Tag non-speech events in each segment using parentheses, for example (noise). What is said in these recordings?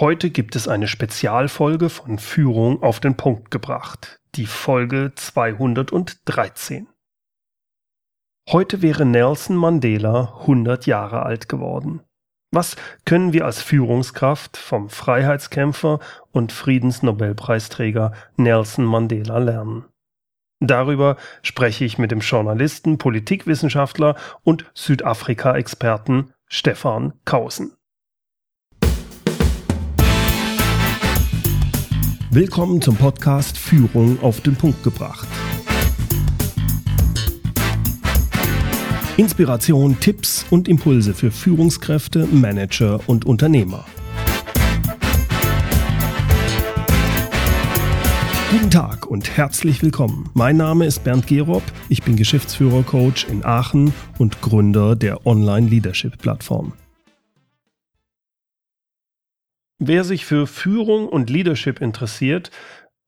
Heute gibt es eine Spezialfolge von Führung auf den Punkt gebracht, die Folge 213. Heute wäre Nelson Mandela 100 Jahre alt geworden. Was können wir als Führungskraft vom Freiheitskämpfer und Friedensnobelpreisträger Nelson Mandela lernen? Darüber spreche ich mit dem Journalisten, Politikwissenschaftler und Südafrika-Experten Stefan Kausen. Willkommen zum Podcast Führung auf den Punkt gebracht. Inspiration, Tipps und Impulse für Führungskräfte, Manager und Unternehmer. Guten Tag und herzlich willkommen. Mein Name ist Bernd Gerob, ich bin Geschäftsführer-Coach in Aachen und Gründer der Online-Leadership-Plattform. Wer sich für Führung und Leadership interessiert,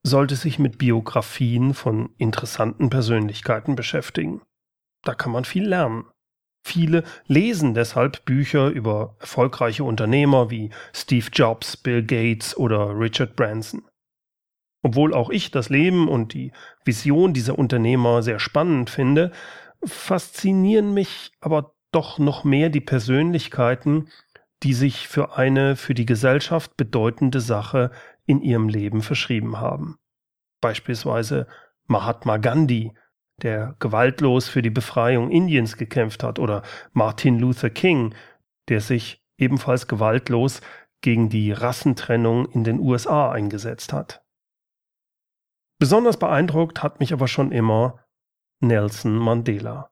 sollte sich mit Biografien von interessanten Persönlichkeiten beschäftigen. Da kann man viel lernen. Viele lesen deshalb Bücher über erfolgreiche Unternehmer wie Steve Jobs, Bill Gates oder Richard Branson. Obwohl auch ich das Leben und die Vision dieser Unternehmer sehr spannend finde, faszinieren mich aber doch noch mehr die Persönlichkeiten, die sich für eine für die Gesellschaft bedeutende Sache in ihrem Leben verschrieben haben. Beispielsweise Mahatma Gandhi, der gewaltlos für die Befreiung Indiens gekämpft hat, oder Martin Luther King, der sich ebenfalls gewaltlos gegen die Rassentrennung in den USA eingesetzt hat. Besonders beeindruckt hat mich aber schon immer Nelson Mandela.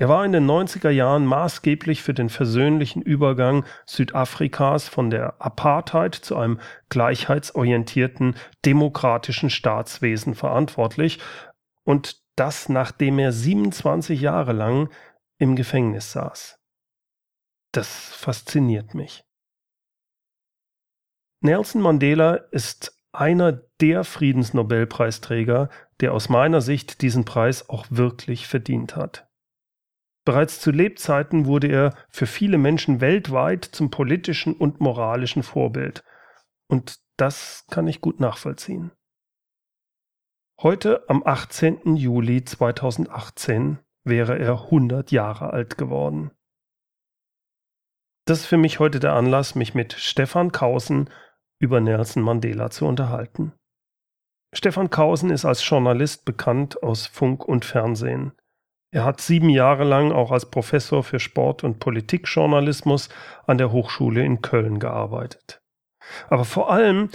Er war in den 90er Jahren maßgeblich für den versöhnlichen Übergang Südafrikas von der Apartheid zu einem gleichheitsorientierten demokratischen Staatswesen verantwortlich und das nachdem er 27 Jahre lang im Gefängnis saß. Das fasziniert mich. Nelson Mandela ist einer der Friedensnobelpreisträger, der aus meiner Sicht diesen Preis auch wirklich verdient hat. Bereits zu Lebzeiten wurde er für viele Menschen weltweit zum politischen und moralischen Vorbild. Und das kann ich gut nachvollziehen. Heute, am 18. Juli 2018, wäre er 100 Jahre alt geworden. Das ist für mich heute der Anlass, mich mit Stefan Kausen über Nelson Mandela zu unterhalten. Stefan Kausen ist als Journalist bekannt aus Funk und Fernsehen. Er hat sieben Jahre lang auch als Professor für Sport- und Politikjournalismus an der Hochschule in Köln gearbeitet. Aber vor allem,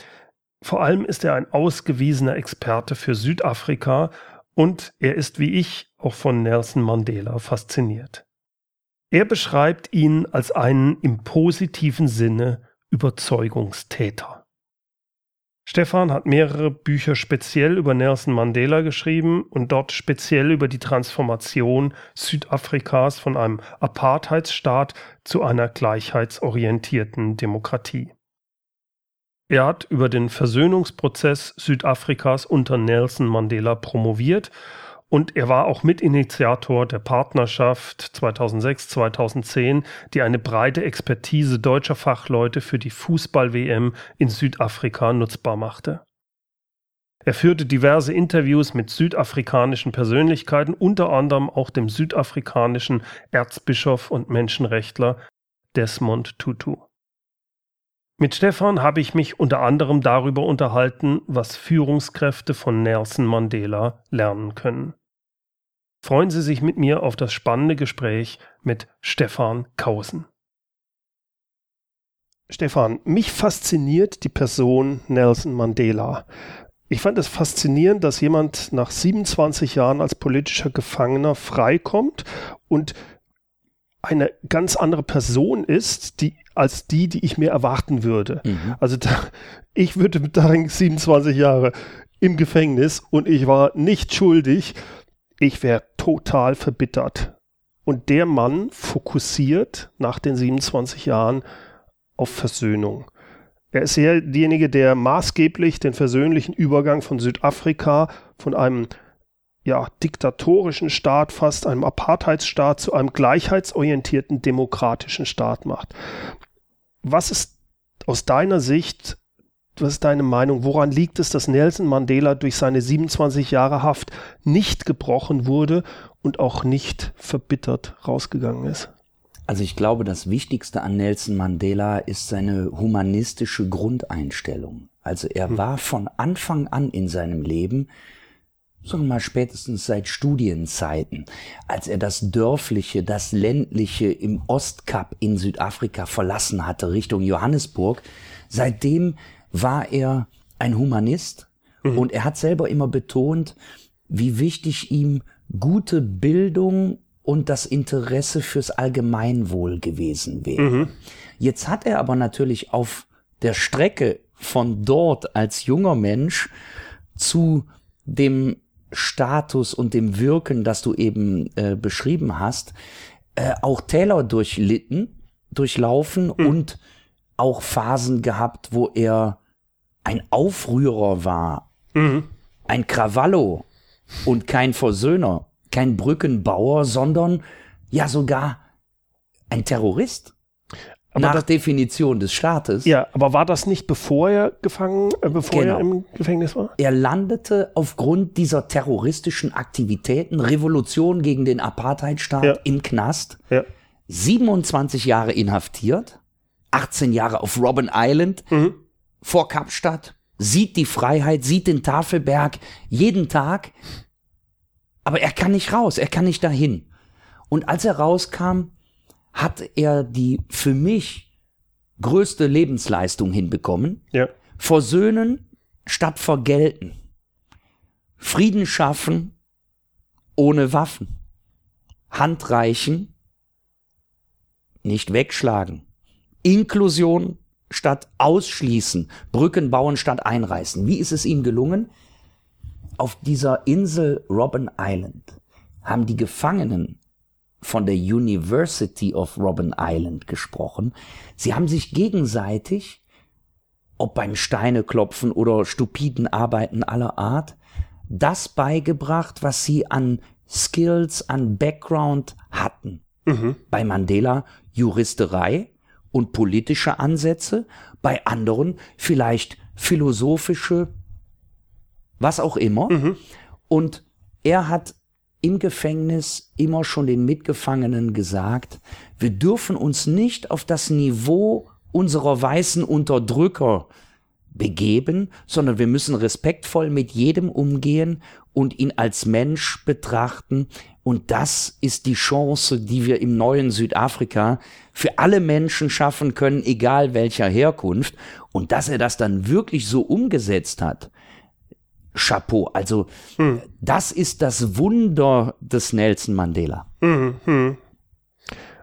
vor allem ist er ein ausgewiesener Experte für Südafrika und er ist wie ich auch von Nelson Mandela fasziniert. Er beschreibt ihn als einen im positiven Sinne Überzeugungstäter. Stefan hat mehrere Bücher speziell über Nelson Mandela geschrieben und dort speziell über die Transformation Südafrikas von einem Apartheidsstaat zu einer gleichheitsorientierten Demokratie. Er hat über den Versöhnungsprozess Südafrikas unter Nelson Mandela promoviert und er war auch Mitinitiator der Partnerschaft 2006-2010, die eine breite Expertise deutscher Fachleute für die Fußball-WM in Südafrika nutzbar machte. Er führte diverse Interviews mit südafrikanischen Persönlichkeiten, unter anderem auch dem südafrikanischen Erzbischof und Menschenrechtler Desmond Tutu. Mit Stefan habe ich mich unter anderem darüber unterhalten, was Führungskräfte von Nelson Mandela lernen können freuen Sie sich mit mir auf das spannende Gespräch mit Stefan Kausen. Stefan, mich fasziniert die Person Nelson Mandela. Ich fand es faszinierend, dass jemand nach 27 Jahren als politischer Gefangener freikommt und eine ganz andere Person ist, die als die, die ich mir erwarten würde. Mhm. Also da, ich würde darin 27 Jahre im Gefängnis und ich war nicht schuldig ich wäre total verbittert. Und der Mann fokussiert nach den 27 Jahren auf Versöhnung. Er ist ja derjenige, der maßgeblich den versöhnlichen Übergang von Südafrika von einem ja, diktatorischen Staat, fast einem Apartheidsstaat zu einem gleichheitsorientierten demokratischen Staat macht. Was ist aus deiner Sicht, was ist deine Meinung, woran liegt es, dass Nelson Mandela durch seine 27 Jahre Haft nicht gebrochen wurde und auch nicht verbittert rausgegangen ist? Also ich glaube, das Wichtigste an Nelson Mandela ist seine humanistische Grundeinstellung. Also er hm. war von Anfang an in seinem Leben, sagen wir mal spätestens seit Studienzeiten, als er das dörfliche, das ländliche im Ostkap in Südafrika verlassen hatte Richtung Johannesburg, seitdem war er ein Humanist mhm. und er hat selber immer betont, wie wichtig ihm gute Bildung und das Interesse fürs Allgemeinwohl gewesen wäre. Mhm. Jetzt hat er aber natürlich auf der Strecke von dort als junger Mensch zu dem Status und dem Wirken, das du eben äh, beschrieben hast, äh, auch Täler durchlitten, durchlaufen mhm. und auch Phasen gehabt, wo er ein Aufrührer war, mhm. ein Krawallo und kein Versöhner kein Brückenbauer, sondern ja sogar ein Terrorist. Aber nach das, Definition des Staates. Ja, aber war das nicht bevor er gefangen, äh, bevor genau. er im Gefängnis war? Er landete aufgrund dieser terroristischen Aktivitäten, Revolution gegen den Apartheidstaat ja. im Knast. Ja. 27 Jahre inhaftiert, 18 Jahre auf Robben Island, mhm. Vor Kapstadt, sieht die Freiheit, sieht den Tafelberg jeden Tag, aber er kann nicht raus, er kann nicht dahin. Und als er rauskam, hat er die für mich größte Lebensleistung hinbekommen. Ja. Versöhnen statt vergelten. Frieden schaffen ohne Waffen. Handreichen, nicht wegschlagen. Inklusion statt ausschließen. Brücken bauen statt einreißen. Wie ist es ihm gelungen? auf dieser Insel Robben Island haben die Gefangenen von der University of Robben Island gesprochen. Sie haben sich gegenseitig, ob beim Steineklopfen oder stupiden Arbeiten aller Art, das beigebracht, was sie an Skills, an Background hatten. Mhm. Bei Mandela Juristerei und politische Ansätze, bei anderen vielleicht philosophische was auch immer. Mhm. Und er hat im Gefängnis immer schon den Mitgefangenen gesagt, wir dürfen uns nicht auf das Niveau unserer weißen Unterdrücker begeben, sondern wir müssen respektvoll mit jedem umgehen und ihn als Mensch betrachten. Und das ist die Chance, die wir im neuen Südafrika für alle Menschen schaffen können, egal welcher Herkunft. Und dass er das dann wirklich so umgesetzt hat, Chapeau. Also hm. das ist das Wunder des Nelson Mandela. Hm, hm.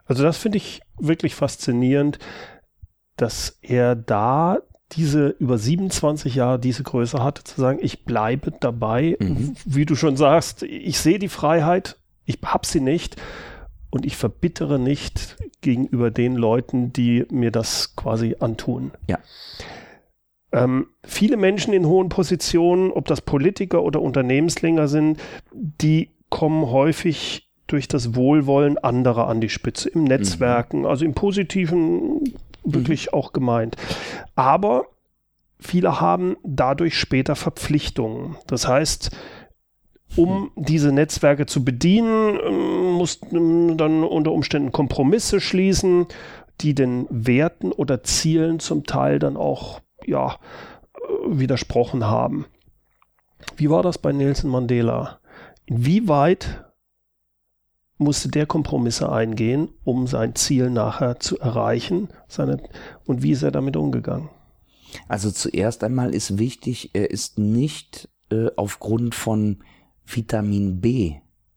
Also das finde ich wirklich faszinierend, dass er da diese über 27 Jahre diese Größe hatte, zu sagen, ich bleibe dabei. Mhm. Wie du schon sagst, ich sehe die Freiheit, ich habe sie nicht und ich verbittere nicht gegenüber den Leuten, die mir das quasi antun. Ja. Ähm, viele Menschen in hohen Positionen, ob das Politiker oder Unternehmenslänger sind, die kommen häufig durch das Wohlwollen anderer an die Spitze, im Netzwerken, mhm. also im Positiven wirklich mhm. auch gemeint. Aber viele haben dadurch später Verpflichtungen. Das heißt, um diese Netzwerke zu bedienen, ähm, mussten dann unter Umständen Kompromisse schließen, die den Werten oder Zielen zum Teil dann auch ja, widersprochen haben. Wie war das bei Nelson Mandela? Inwieweit musste der Kompromisse eingehen, um sein Ziel nachher zu erreichen? Seine, und wie ist er damit umgegangen? Also zuerst einmal ist wichtig, er ist nicht äh, aufgrund von Vitamin B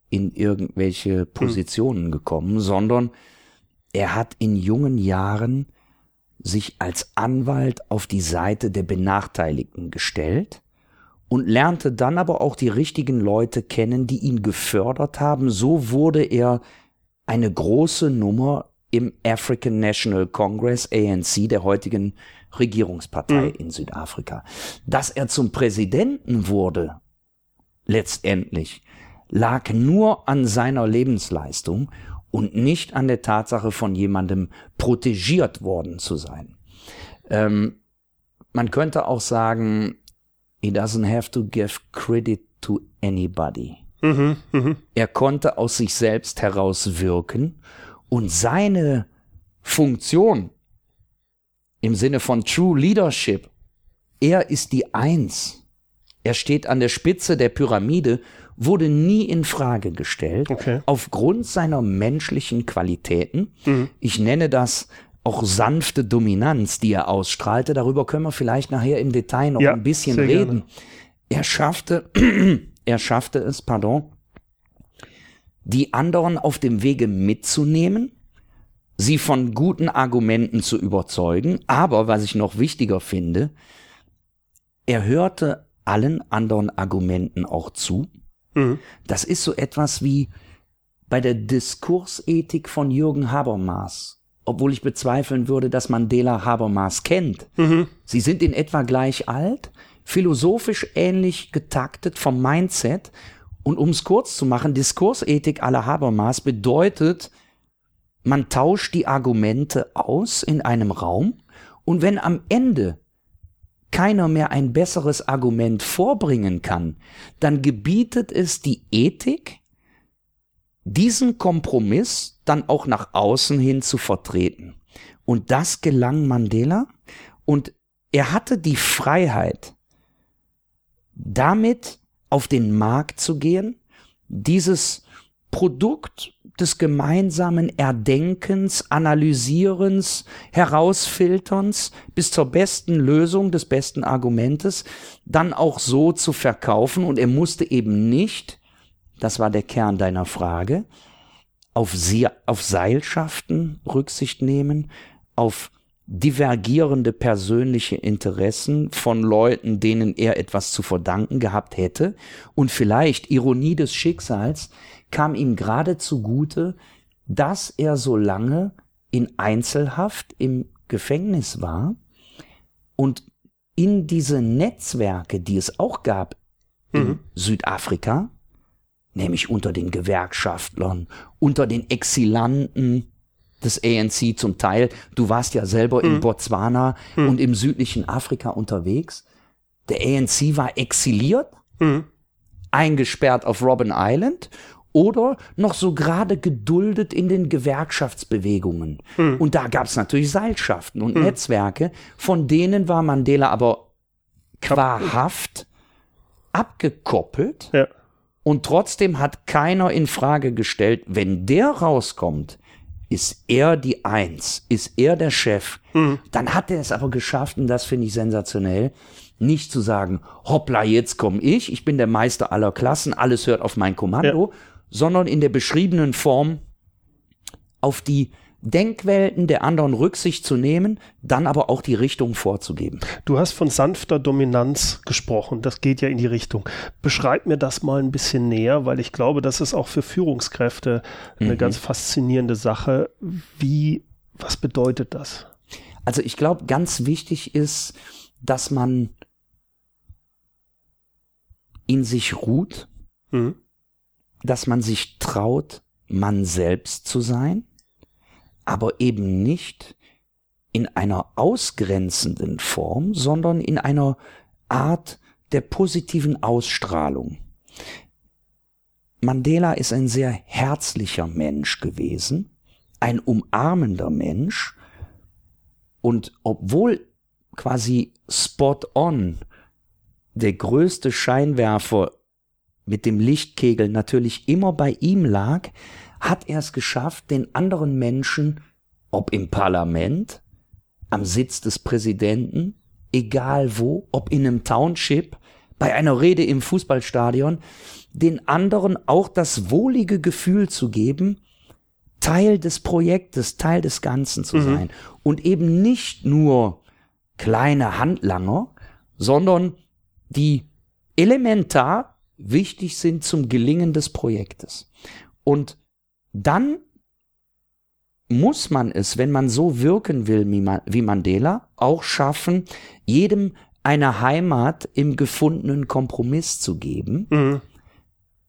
in irgendwelche hm. Positionen gekommen, sondern er hat in jungen Jahren sich als Anwalt auf die Seite der Benachteiligten gestellt und lernte dann aber auch die richtigen Leute kennen, die ihn gefördert haben. So wurde er eine große Nummer im African National Congress, ANC, der heutigen Regierungspartei mhm. in Südafrika. Dass er zum Präsidenten wurde, letztendlich, lag nur an seiner Lebensleistung und nicht an der Tatsache von jemandem protegiert worden zu sein. Ähm, man könnte auch sagen, he doesn't have to give credit to anybody. Mhm, mh. Er konnte aus sich selbst heraus wirken und seine Funktion im Sinne von True Leadership, er ist die Eins. Er steht an der Spitze der Pyramide, wurde nie in Frage gestellt, okay. aufgrund seiner menschlichen Qualitäten. Mhm. Ich nenne das auch sanfte Dominanz, die er ausstrahlte. Darüber können wir vielleicht nachher im Detail noch ja, ein bisschen reden. Gerne. Er schaffte, (clears throat) er schaffte es, pardon, die anderen auf dem Wege mitzunehmen, sie von guten Argumenten zu überzeugen, aber was ich noch wichtiger finde, er hörte allen anderen Argumenten auch zu. Mhm. Das ist so etwas wie bei der Diskursethik von Jürgen Habermas obwohl ich bezweifeln würde, dass Mandela Habermas kennt. Mhm. Sie sind in etwa gleich alt, philosophisch ähnlich getaktet vom Mindset. Und um es kurz zu machen, Diskursethik aller Habermas bedeutet, man tauscht die Argumente aus in einem Raum und wenn am Ende keiner mehr ein besseres Argument vorbringen kann, dann gebietet es die Ethik, diesen Kompromiss dann auch nach außen hin zu vertreten. Und das gelang Mandela und er hatte die Freiheit, damit auf den Markt zu gehen, dieses Produkt des gemeinsamen Erdenkens, Analysierens, Herausfilterns bis zur besten Lösung des besten Argumentes dann auch so zu verkaufen und er musste eben nicht das war der Kern deiner Frage, auf, Sie auf Seilschaften Rücksicht nehmen, auf divergierende persönliche Interessen von Leuten, denen er etwas zu verdanken gehabt hätte. Und vielleicht, Ironie des Schicksals, kam ihm gerade zugute, dass er so lange in Einzelhaft im Gefängnis war und in diese Netzwerke, die es auch gab in mhm. Südafrika, nämlich unter den Gewerkschaftlern, unter den Exilanten des ANC zum Teil. Du warst ja selber mhm. in Botswana mhm. und im südlichen Afrika unterwegs. Der ANC war exiliert, mhm. eingesperrt auf Robben Island oder noch so gerade geduldet in den Gewerkschaftsbewegungen. Mhm. Und da gab es natürlich Seilschaften und mhm. Netzwerke, von denen war Mandela aber quahaft abgekoppelt. Ja und trotzdem hat keiner in Frage gestellt, wenn der rauskommt, ist er die Eins, ist er der Chef. Mhm. Dann hat er es aber geschafft, und das finde ich sensationell, nicht zu sagen, hoppla, jetzt komme ich, ich bin der Meister aller Klassen, alles hört auf mein Kommando, ja. Sondern in der beschriebenen Form auf die Denkwelten der anderen Rücksicht zu nehmen, dann aber auch die Richtung vorzugeben. Du hast von sanfter Dominanz gesprochen, das geht ja in die Richtung. Beschreib mir das mal ein bisschen näher, weil ich glaube, das ist auch für Führungskräfte eine mhm. ganz faszinierende Sache. Wie, was bedeutet das? Also ich glaube, ganz wichtig ist, dass man in sich ruht, mhm. Dass man sich traut, man selbst zu sein aber eben nicht in einer ausgrenzenden Form, sondern in einer Art der positiven Ausstrahlung. Mandela ist ein sehr herzlicher Mensch gewesen, ein umarmender Mensch, und obwohl quasi spot on der größte Scheinwerfer mit dem Lichtkegel natürlich immer bei ihm lag, hat er es geschafft, den anderen Menschen, ob im Parlament, am Sitz des Präsidenten, egal wo, ob in einem Township, bei einer Rede im Fußballstadion, den anderen auch das wohlige Gefühl zu geben, Teil des Projektes, Teil des Ganzen zu mhm. sein und eben nicht nur kleine Handlanger, sondern die elementar wichtig sind zum Gelingen des Projektes. Und dann muss man es, wenn man so wirken will wie Mandela, auch schaffen, jedem eine Heimat im gefundenen Kompromiss zu geben. Mhm.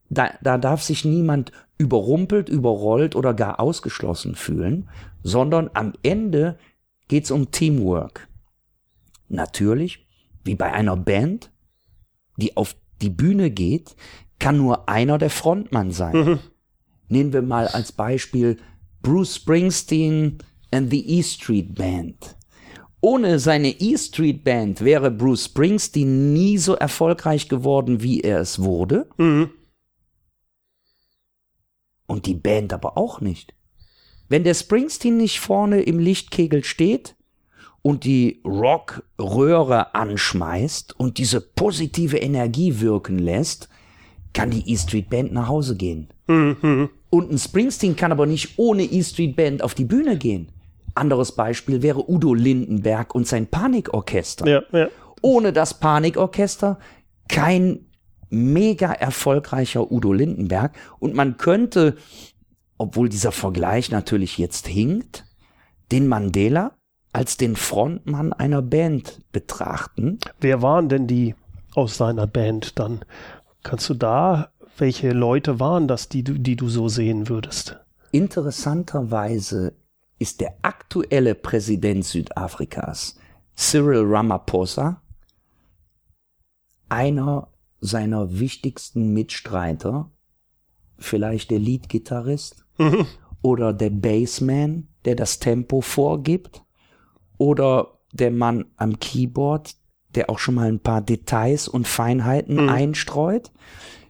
Da, da darf sich niemand überrumpelt, überrollt oder gar ausgeschlossen fühlen, sondern am Ende geht's um Teamwork. natürlich, wie bei einer Band, die auf die Bühne geht, kann nur einer der Frontmann sein. Mhm. Nehmen wir mal als Beispiel Bruce Springsteen and the E Street Band. Ohne seine E Street Band wäre Bruce Springsteen nie so erfolgreich geworden, wie er es wurde. Mhm. Und die Band aber auch nicht. Wenn der Springsteen nicht vorne im Lichtkegel steht und die Rockröhre anschmeißt und diese positive Energie wirken lässt, kann die E Street Band nach Hause gehen. Mhm. Und ein Springsteen kann aber nicht ohne E Street Band auf die Bühne gehen. Anderes Beispiel wäre Udo Lindenberg und sein Panikorchester. Ja, ja. Ohne das Panikorchester kein mega erfolgreicher Udo Lindenberg. Und man könnte, obwohl dieser Vergleich natürlich jetzt hinkt, den Mandela als den Frontmann einer Band betrachten. Wer waren denn die aus seiner Band dann? Kannst du da, welche Leute waren das, die, die du so sehen würdest? Interessanterweise ist der aktuelle Präsident Südafrikas, Cyril Ramaphosa, einer seiner wichtigsten Mitstreiter, vielleicht der Leadgitarrist mhm. oder der Bassman, der das Tempo vorgibt, oder der Mann am Keyboard, der auch schon mal ein paar Details und Feinheiten mhm. einstreut.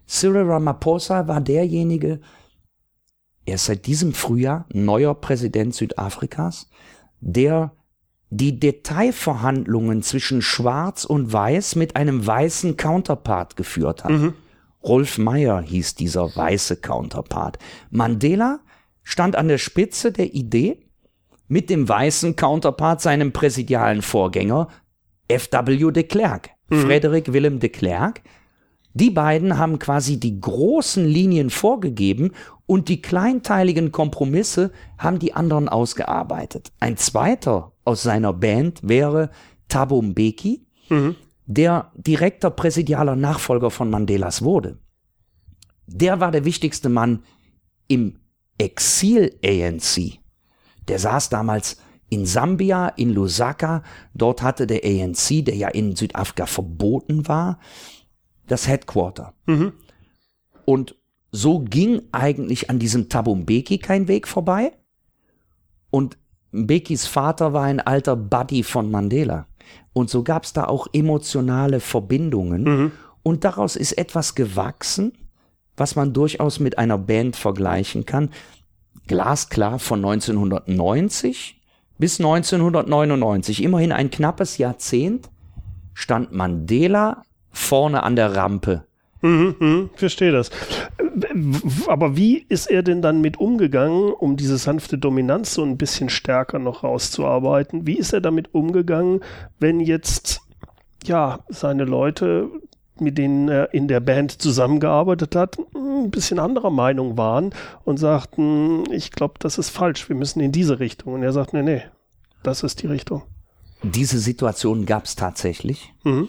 Cyril Ramaphosa war derjenige, er ist seit diesem Frühjahr neuer Präsident Südafrikas, der die Detailverhandlungen zwischen Schwarz und Weiß mit einem weißen Counterpart geführt hat. Mhm. Rolf Meyer hieß dieser weiße Counterpart. Mandela stand an der Spitze der Idee, mit dem weißen Counterpart seinem präsidialen Vorgänger F.W. de Klerk, mhm. Frederick Willem de Klerk. Die beiden haben quasi die großen Linien vorgegeben und die kleinteiligen Kompromisse haben die anderen ausgearbeitet. Ein zweiter aus seiner Band wäre Thabo Mbeki, mhm. der direkter präsidialer Nachfolger von Mandelas wurde. Der war der wichtigste Mann im Exil-ANC. Der saß damals in Sambia, in Lusaka. Dort hatte der ANC, der ja in Südafrika verboten war, das Headquarter. Mhm. Und so ging eigentlich an diesem Thabo Mbeki kein Weg vorbei. Und Mbekis Vater war ein alter Buddy von Mandela. Und so gab es da auch emotionale Verbindungen. Mhm. Und daraus ist etwas gewachsen, was man durchaus mit einer Band vergleichen kann. Glasklar von 1990 bis 1999, immerhin ein knappes Jahrzehnt, stand Mandela vorne an der Rampe. Mhm, mh, verstehe das. Aber wie ist er denn dann mit umgegangen, um diese sanfte Dominanz so ein bisschen stärker noch rauszuarbeiten? Wie ist er damit umgegangen, wenn jetzt ja seine Leute, mit denen er in der Band zusammengearbeitet hat, ein bisschen anderer Meinung waren und sagten, ich glaube, das ist falsch, wir müssen in diese Richtung. Und er sagt, nee, nee, das ist die Richtung. Diese Situation gab es tatsächlich. Mhm.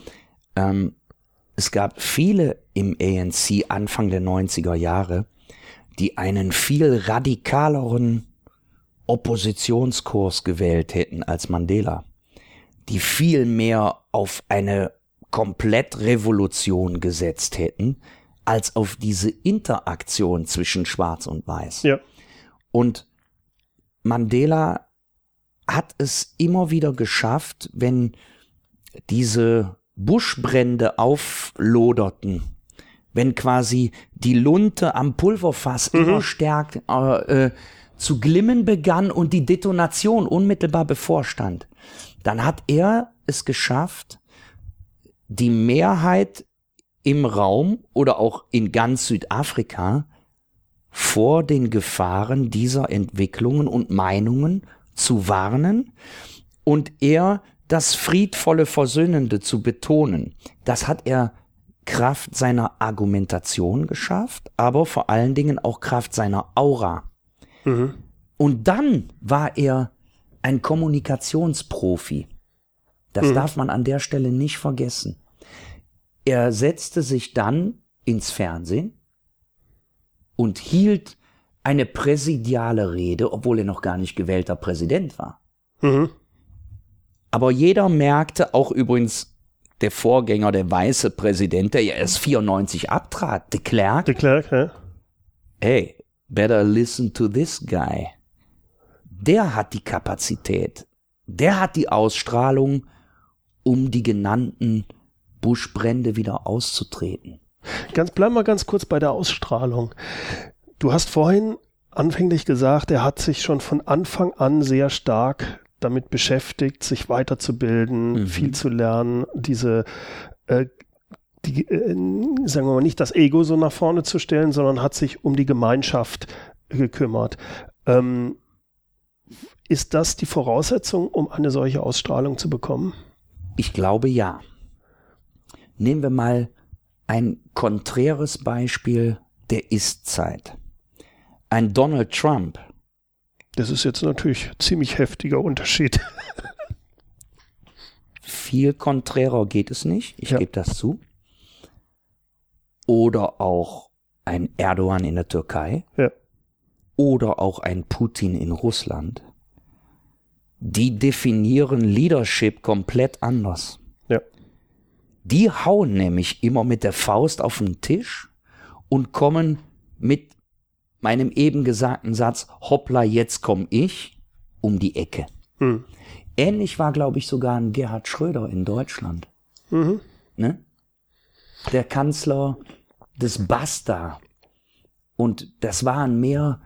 Ähm, es gab viele im ANC Anfang der 90er Jahre, die einen viel radikaleren Oppositionskurs gewählt hätten als Mandela, die viel mehr auf eine Komplettrevolution gesetzt hätten, als auf diese Interaktion zwischen Schwarz und Weiß. Ja. Und Mandela hat es immer wieder geschafft, wenn diese Buschbrände aufloderten, wenn quasi die Lunte am Pulverfass mhm. immer stärker äh, äh, zu glimmen begann und die Detonation unmittelbar bevorstand, dann hat er es geschafft, die Mehrheit im Raum oder auch in ganz Südafrika vor den Gefahren dieser Entwicklungen und Meinungen zu warnen und er das friedvolle Versöhnende zu betonen. Das hat er Kraft seiner Argumentation geschafft, aber vor allen Dingen auch Kraft seiner Aura. Mhm. Und dann war er ein Kommunikationsprofi. Das mhm. darf man an der Stelle nicht vergessen. Er setzte sich dann ins Fernsehen und hielt eine präsidiale Rede, obwohl er noch gar nicht gewählter Präsident war. Mhm. Aber jeder merkte, auch übrigens der Vorgänger, der weiße Präsident, der ja erst 94 abtrat, de Klerk. De Klerk, ja. Hey, better listen to this guy. Der hat die Kapazität. Der hat die Ausstrahlung, um die genannten Buschbrände wieder auszutreten. Ganz, bleib mal ganz kurz bei der Ausstrahlung. Du hast vorhin anfänglich gesagt, er hat sich schon von Anfang an sehr stark damit beschäftigt, sich weiterzubilden, mhm. viel zu lernen, diese äh, die, äh, sagen wir mal, nicht das Ego so nach vorne zu stellen, sondern hat sich um die Gemeinschaft gekümmert. Ähm, ist das die Voraussetzung, um eine solche Ausstrahlung zu bekommen? Ich glaube ja. Nehmen wir mal ein konträres Beispiel der Ist-Zeit. Ein Donald Trump. Das ist jetzt natürlich ziemlich heftiger Unterschied. (laughs) Viel konträrer geht es nicht, ich ja. gebe das zu. Oder auch ein Erdogan in der Türkei. Ja. Oder auch ein Putin in Russland. Die definieren Leadership komplett anders. Ja. Die hauen nämlich immer mit der Faust auf den Tisch und kommen mit meinem eben gesagten Satz, hoppla, jetzt komm ich, um die Ecke. Mhm. Ähnlich war, glaube ich, sogar ein Gerhard Schröder in Deutschland. Mhm. Ne? Der Kanzler des Basta. Und das waren mehr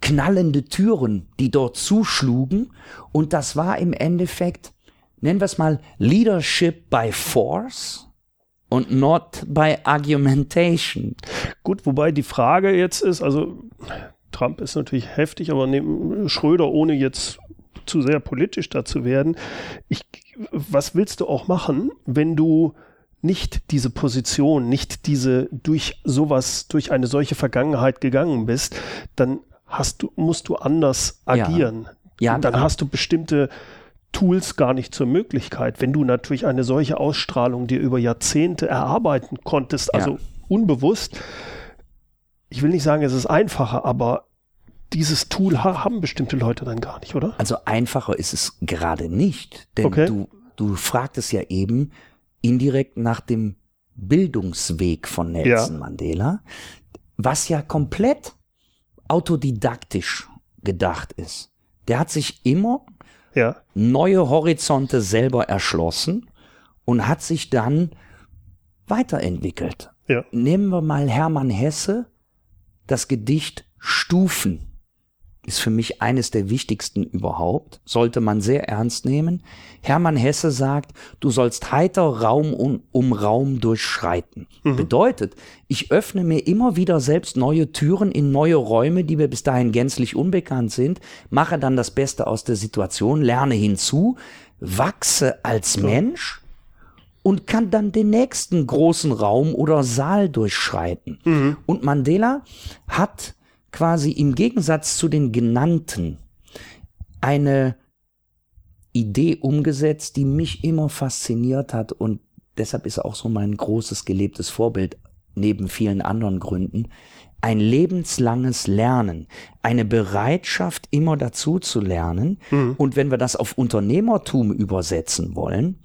knallende Türen, die dort zuschlugen. Und das war im Endeffekt, nennen wir es mal, Leadership by Force und not by argumentation. Gut, wobei die Frage jetzt ist, also Trump ist natürlich heftig, aber neben Schröder, ohne jetzt zu sehr politisch dazu werden, ich, was willst du auch machen, wenn du nicht diese Position, nicht diese durch sowas, durch eine solche Vergangenheit gegangen bist, dann hast du, musst du anders agieren. Ja, ja dann hast du bestimmte Tools gar nicht zur Möglichkeit. Wenn du natürlich eine solche Ausstrahlung dir über Jahrzehnte erarbeiten konntest, also ja. unbewusst, ich will nicht sagen, es ist einfacher, aber dieses Tool ha haben bestimmte Leute dann gar nicht, oder? Also einfacher ist es gerade nicht, denn okay. du, du fragtest ja eben indirekt nach dem Bildungsweg von Nelson ja. Mandela, was ja komplett autodidaktisch gedacht ist. Der hat sich immer ja. neue Horizonte selber erschlossen und hat sich dann weiterentwickelt. Ja. Nehmen wir mal Hermann Hesse, das Gedicht Stufen ist für mich eines der wichtigsten überhaupt, sollte man sehr ernst nehmen. Hermann Hesse sagt, du sollst heiter Raum um, um Raum durchschreiten. Mhm. Bedeutet, ich öffne mir immer wieder selbst neue Türen in neue Räume, die mir bis dahin gänzlich unbekannt sind, mache dann das Beste aus der Situation, lerne hinzu, wachse als ja. Mensch und kann dann den nächsten großen Raum oder Saal durchschreiten. Mhm. Und Mandela hat quasi im Gegensatz zu den genannten eine Idee umgesetzt, die mich immer fasziniert hat und deshalb ist auch so mein großes gelebtes Vorbild neben vielen anderen Gründen. Ein lebenslanges Lernen, eine Bereitschaft, immer dazu zu lernen. Mhm. Und wenn wir das auf Unternehmertum übersetzen wollen,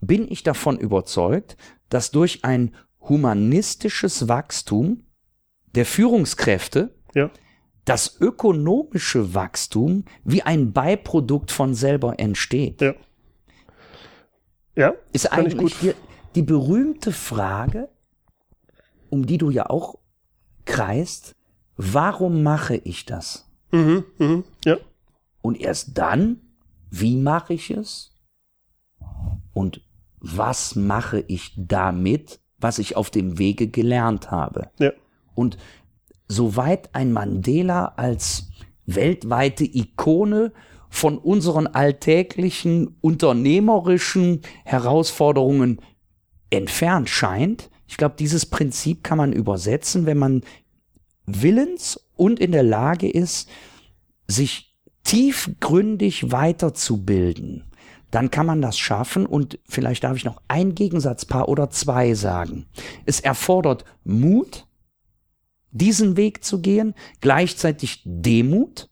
bin ich davon überzeugt, dass durch ein humanistisches Wachstum der Führungskräfte ja. das ökonomische Wachstum wie ein Beiprodukt von selber entsteht. Ja. Ja, ist eigentlich die, die berühmte Frage, um die du ja auch kreist, warum mache ich das? Mhm, mhm, ja. Und erst dann, wie mache ich es? Und was mache ich damit, was ich auf dem Wege gelernt habe? Ja. Und soweit ein Mandela als weltweite Ikone von unseren alltäglichen unternehmerischen Herausforderungen entfernt scheint. Ich glaube, dieses Prinzip kann man übersetzen, wenn man willens und in der Lage ist, sich tiefgründig weiterzubilden. Dann kann man das schaffen und vielleicht darf ich noch ein Gegensatzpaar oder zwei sagen. Es erfordert Mut, diesen Weg zu gehen, gleichzeitig Demut,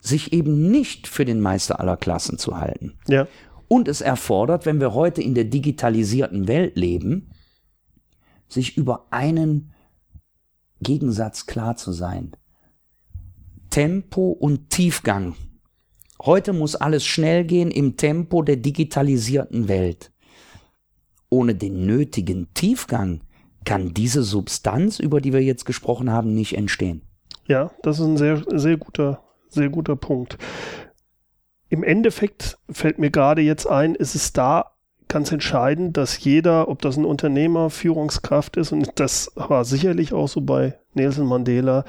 sich eben nicht für den Meister aller Klassen zu halten. Ja. Und es erfordert, wenn wir heute in der digitalisierten Welt leben, sich über einen Gegensatz klar zu sein. Tempo und Tiefgang. Heute muss alles schnell gehen im Tempo der digitalisierten Welt. Ohne den nötigen Tiefgang kann diese Substanz, über die wir jetzt gesprochen haben, nicht entstehen. Ja, das ist ein sehr, sehr guter, sehr guter Punkt. Im Endeffekt fällt mir gerade jetzt ein, ist es da ganz entscheidend, dass jeder, ob das ein Unternehmer, Führungskraft ist, und das war sicherlich auch so bei Nelson Mandela,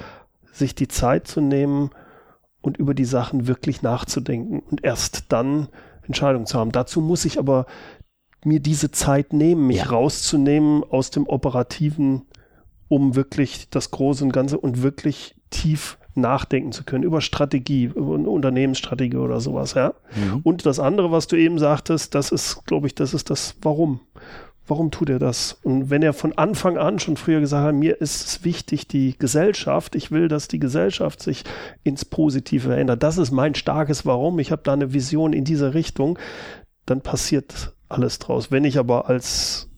sich die Zeit zu nehmen und über die Sachen wirklich nachzudenken und erst dann Entscheidungen zu haben. Dazu muss ich aber mir diese Zeit nehmen, mich ja. rauszunehmen aus dem Operativen, um wirklich das Große und Ganze und wirklich tief nachdenken zu können über Strategie, über eine Unternehmensstrategie oder sowas, ja. Mhm. Und das andere, was du eben sagtest, das ist, glaube ich, das ist das Warum. Warum tut er das? Und wenn er von Anfang an schon früher gesagt hat, mir ist es wichtig, die Gesellschaft, ich will, dass die Gesellschaft sich ins Positive verändert. Das ist mein starkes Warum. Ich habe da eine Vision in diese Richtung. Dann passiert alles draus. Wenn ich aber als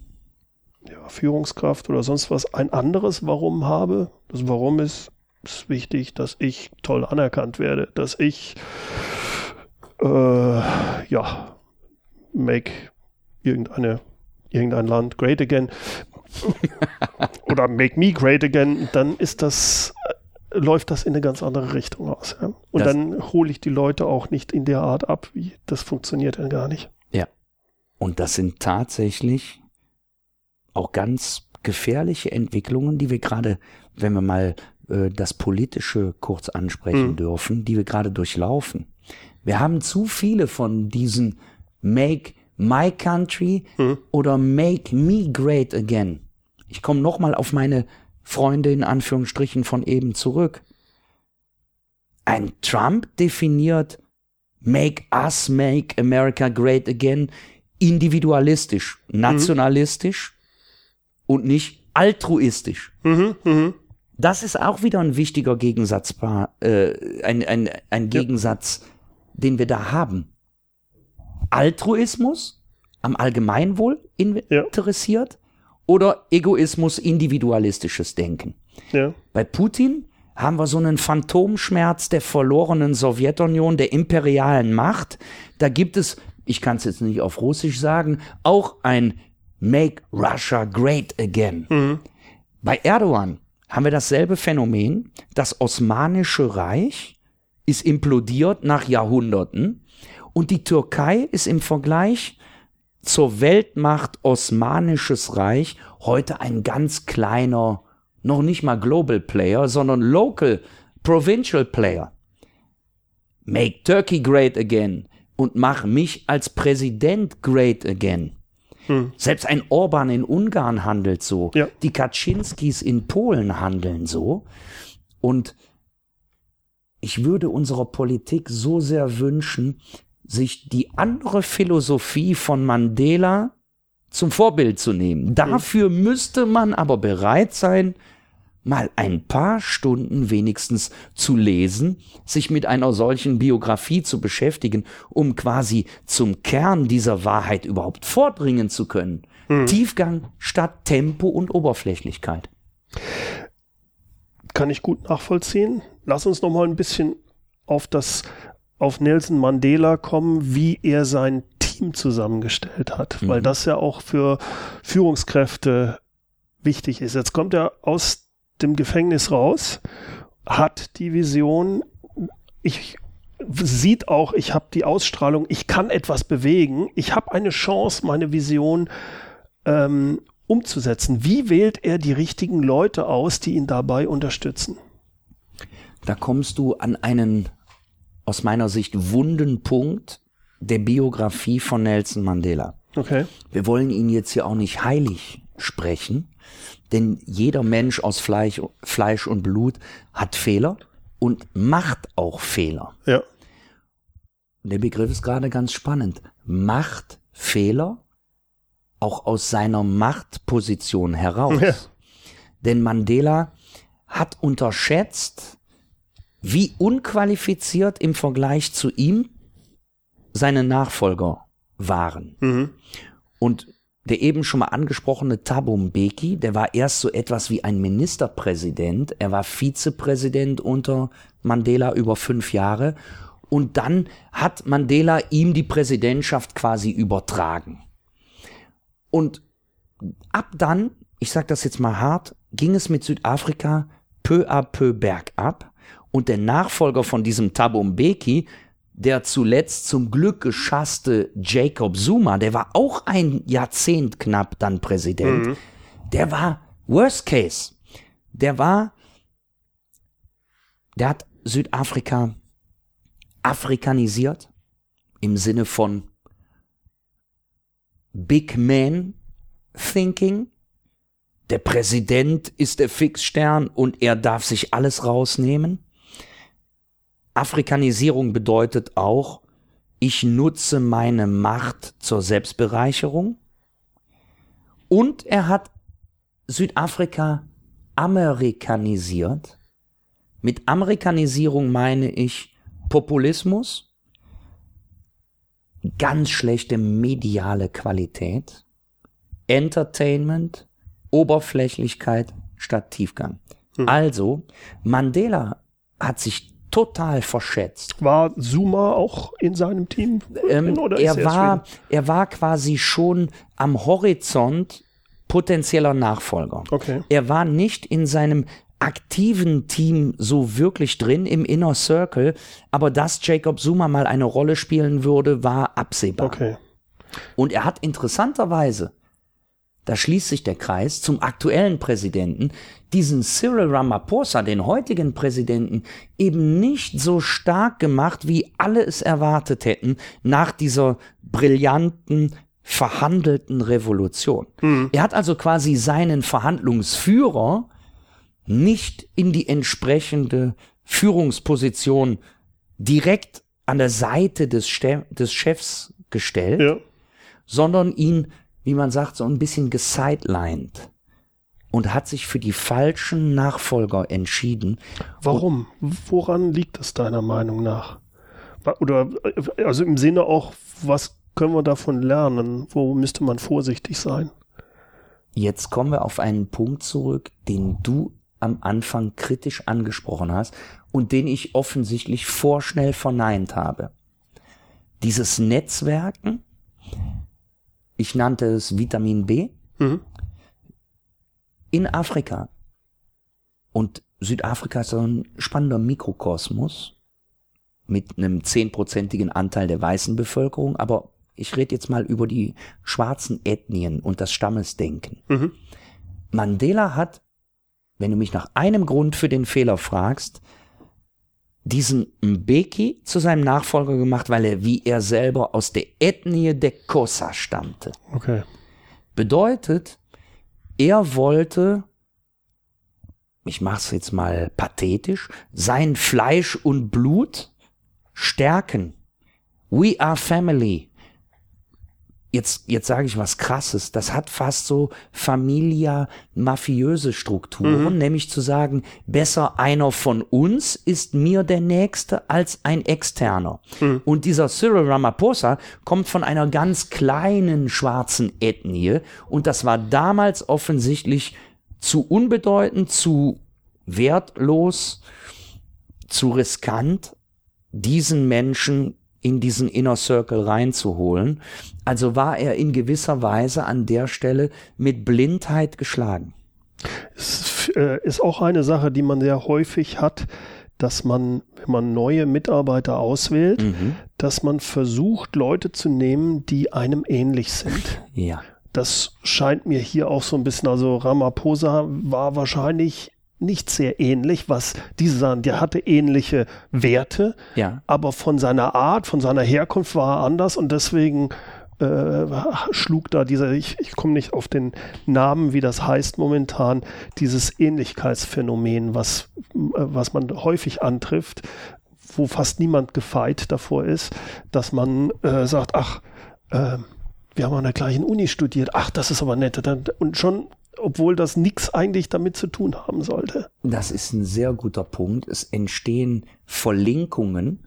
ja, Führungskraft oder sonst was ein anderes Warum habe, das Warum ist, ist wichtig, dass ich toll anerkannt werde, dass ich äh, ja make irgendeine irgendein Land great again (laughs) oder make me great again, dann ist das äh, läuft das in eine ganz andere Richtung aus. Ja? Und das dann hole ich die Leute auch nicht in der Art ab, wie das funktioniert dann gar nicht. Und das sind tatsächlich auch ganz gefährliche Entwicklungen, die wir gerade, wenn wir mal äh, das Politische kurz ansprechen mhm. dürfen, die wir gerade durchlaufen. Wir haben zu viele von diesen Make My Country mhm. oder Make Me Great Again. Ich komme nochmal auf meine Freunde in Anführungsstrichen von eben zurück. Ein Trump definiert Make Us Make America Great Again individualistisch, mhm. nationalistisch mhm. und nicht altruistisch. Mhm, mh. Das ist auch wieder ein wichtiger Gegensatz, äh, ein, ein, ein Gegensatz, ja. den wir da haben. Altruismus am Allgemeinwohl interessiert ja. oder Egoismus, individualistisches Denken. Ja. Bei Putin haben wir so einen Phantomschmerz der verlorenen Sowjetunion, der imperialen Macht. Da gibt es, ich kann es jetzt nicht auf Russisch sagen, auch ein Make Russia Great Again. Mhm. Bei Erdogan haben wir dasselbe Phänomen. Das Osmanische Reich ist implodiert nach Jahrhunderten und die Türkei ist im Vergleich zur Weltmacht Osmanisches Reich heute ein ganz kleiner, noch nicht mal Global Player, sondern Local, Provincial Player. Make Turkey great again und mach mich als Präsident great again. Hm. Selbst ein Orban in Ungarn handelt so. Ja. Die Kaczynskis in Polen handeln so. Und ich würde unserer Politik so sehr wünschen, sich die andere Philosophie von Mandela zum Vorbild zu nehmen. Dafür müsste man aber bereit sein, mal ein paar Stunden wenigstens zu lesen, sich mit einer solchen Biografie zu beschäftigen, um quasi zum Kern dieser Wahrheit überhaupt vordringen zu können. Mhm. Tiefgang statt Tempo und Oberflächlichkeit. Kann ich gut nachvollziehen. Lass uns noch mal ein bisschen auf das auf Nelson Mandela kommen, wie er sein Team zusammengestellt hat, mhm. weil das ja auch für Führungskräfte wichtig ist. Jetzt kommt er aus dem Gefängnis raus, hat die Vision, ich sieht auch, ich habe die Ausstrahlung, ich kann etwas bewegen, ich habe eine Chance, meine Vision ähm, umzusetzen. Wie wählt er die richtigen Leute aus, die ihn dabei unterstützen? Da kommst du an einen aus meiner Sicht wunden Punkt der Biografie von Nelson Mandela. Okay. Wir wollen ihn jetzt hier auch nicht heilig sprechen, denn jeder Mensch aus Fleisch, Fleisch und Blut hat Fehler und macht auch Fehler. Ja. Der Begriff ist gerade ganz spannend. Macht Fehler auch aus seiner Machtposition heraus. Ja. Denn Mandela hat unterschätzt, wie unqualifiziert im Vergleich zu ihm seine Nachfolger waren. Mhm. Und der eben schon mal angesprochene Thabo Mbeki, der war erst so etwas wie ein Ministerpräsident. Er war Vizepräsident unter Mandela über fünf Jahre. Und dann hat Mandela ihm die Präsidentschaft quasi übertragen. Und ab dann, ich sage das jetzt mal hart, ging es mit Südafrika peu à peu bergab. Und der Nachfolger von diesem Thabo Mbeki der zuletzt zum Glück geschasste Jacob Zuma, der war auch ein Jahrzehnt knapp dann Präsident, mhm. der war Worst Case. Der war, der hat Südafrika afrikanisiert im Sinne von Big Man Thinking. Der Präsident ist der Fixstern und er darf sich alles rausnehmen. Afrikanisierung bedeutet auch, ich nutze meine Macht zur Selbstbereicherung. Und er hat Südafrika amerikanisiert. Mit Amerikanisierung meine ich Populismus, ganz schlechte mediale Qualität, Entertainment, Oberflächlichkeit statt Tiefgang. Hm. Also, Mandela hat sich total verschätzt. War Zuma auch in seinem Team? Ähm, er, war, er war quasi schon am Horizont potenzieller Nachfolger. Okay. Er war nicht in seinem aktiven Team so wirklich drin im Inner Circle, aber dass Jacob Zuma mal eine Rolle spielen würde, war absehbar. Okay. Und er hat interessanterweise da schließt sich der Kreis zum aktuellen Präsidenten, diesen Cyril Ramaphosa, den heutigen Präsidenten, eben nicht so stark gemacht, wie alle es erwartet hätten nach dieser brillanten, verhandelten Revolution. Mhm. Er hat also quasi seinen Verhandlungsführer nicht in die entsprechende Führungsposition direkt an der Seite des, des Chefs gestellt, ja. sondern ihn wie man sagt, so ein bisschen gesidelined und hat sich für die falschen Nachfolger entschieden. Warum? Woran liegt es deiner Meinung nach? Oder also im Sinne auch, was können wir davon lernen? Wo müsste man vorsichtig sein? Jetzt kommen wir auf einen Punkt zurück, den du am Anfang kritisch angesprochen hast und den ich offensichtlich vorschnell verneint habe. Dieses Netzwerken ich nannte es Vitamin B, mhm. in Afrika. Und Südafrika ist so ein spannender Mikrokosmos mit einem zehnprozentigen Anteil der weißen Bevölkerung, aber ich rede jetzt mal über die schwarzen Ethnien und das Stammesdenken. Mhm. Mandela hat, wenn du mich nach einem Grund für den Fehler fragst, diesen Mbeki zu seinem Nachfolger gemacht, weil er wie er selber aus der Ethnie der Kosa stammte. Okay. Bedeutet, er wollte, ich mache es jetzt mal pathetisch, sein Fleisch und Blut stärken. We are family jetzt, jetzt sage ich was krasses, das hat fast so familia-mafiöse Strukturen, mhm. nämlich zu sagen, besser einer von uns ist mir der Nächste als ein Externer. Mhm. Und dieser Cyril Ramaphosa kommt von einer ganz kleinen schwarzen Ethnie und das war damals offensichtlich zu unbedeutend, zu wertlos, zu riskant, diesen Menschen in diesen Inner Circle reinzuholen. Also war er in gewisser Weise an der Stelle mit Blindheit geschlagen. Es äh, ist auch eine Sache, die man sehr häufig hat, dass man, wenn man neue Mitarbeiter auswählt, mhm. dass man versucht, Leute zu nehmen, die einem ähnlich sind. Ja. Das scheint mir hier auch so ein bisschen, also Ramaphosa war wahrscheinlich nicht sehr ähnlich, was diese sagen, der hatte ähnliche Werte, ja. aber von seiner Art, von seiner Herkunft war er anders und deswegen äh, schlug da dieser, ich, ich komme nicht auf den Namen, wie das heißt momentan, dieses Ähnlichkeitsphänomen, was, äh, was man häufig antrifft, wo fast niemand gefeit davor ist, dass man äh, sagt, ach, äh, wir haben an der gleichen Uni studiert, ach, das ist aber nett. Und schon obwohl das nichts eigentlich damit zu tun haben sollte. Das ist ein sehr guter Punkt. Es entstehen Verlinkungen.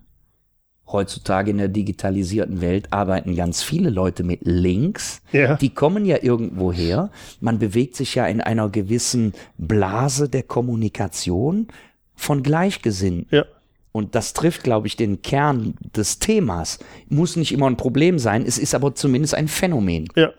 Heutzutage in der digitalisierten Welt arbeiten ganz viele Leute mit Links. Ja. Die kommen ja irgendwo her. Man bewegt sich ja in einer gewissen Blase der Kommunikation von Gleichgesinnten. Ja. Und das trifft, glaube ich, den Kern des Themas. Muss nicht immer ein Problem sein, es ist aber zumindest ein Phänomen. Ja.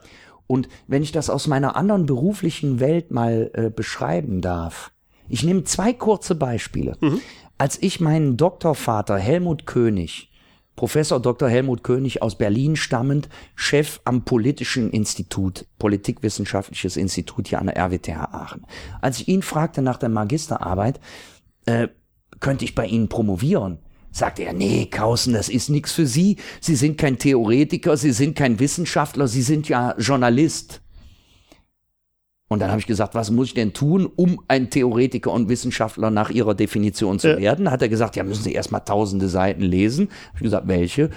Und wenn ich das aus meiner anderen beruflichen Welt mal äh, beschreiben darf, ich nehme zwei kurze Beispiele. Mhm. Als ich meinen Doktorvater Helmut König, Professor Dr. Helmut König aus Berlin stammend, Chef am Politischen Institut, Politikwissenschaftliches Institut hier an der RWTH Aachen. Als ich ihn fragte nach der Magisterarbeit, äh, könnte ich bei Ihnen promovieren? Sagte er, nee, Kausen, das ist nichts für Sie. Sie sind kein Theoretiker, Sie sind kein Wissenschaftler, Sie sind ja Journalist. Und dann habe ich gesagt, was muss ich denn tun, um ein Theoretiker und Wissenschaftler nach ihrer Definition zu ja. werden? Hat er gesagt, ja, müssen Sie erstmal tausende Seiten lesen. Hab ich gesagt, welche?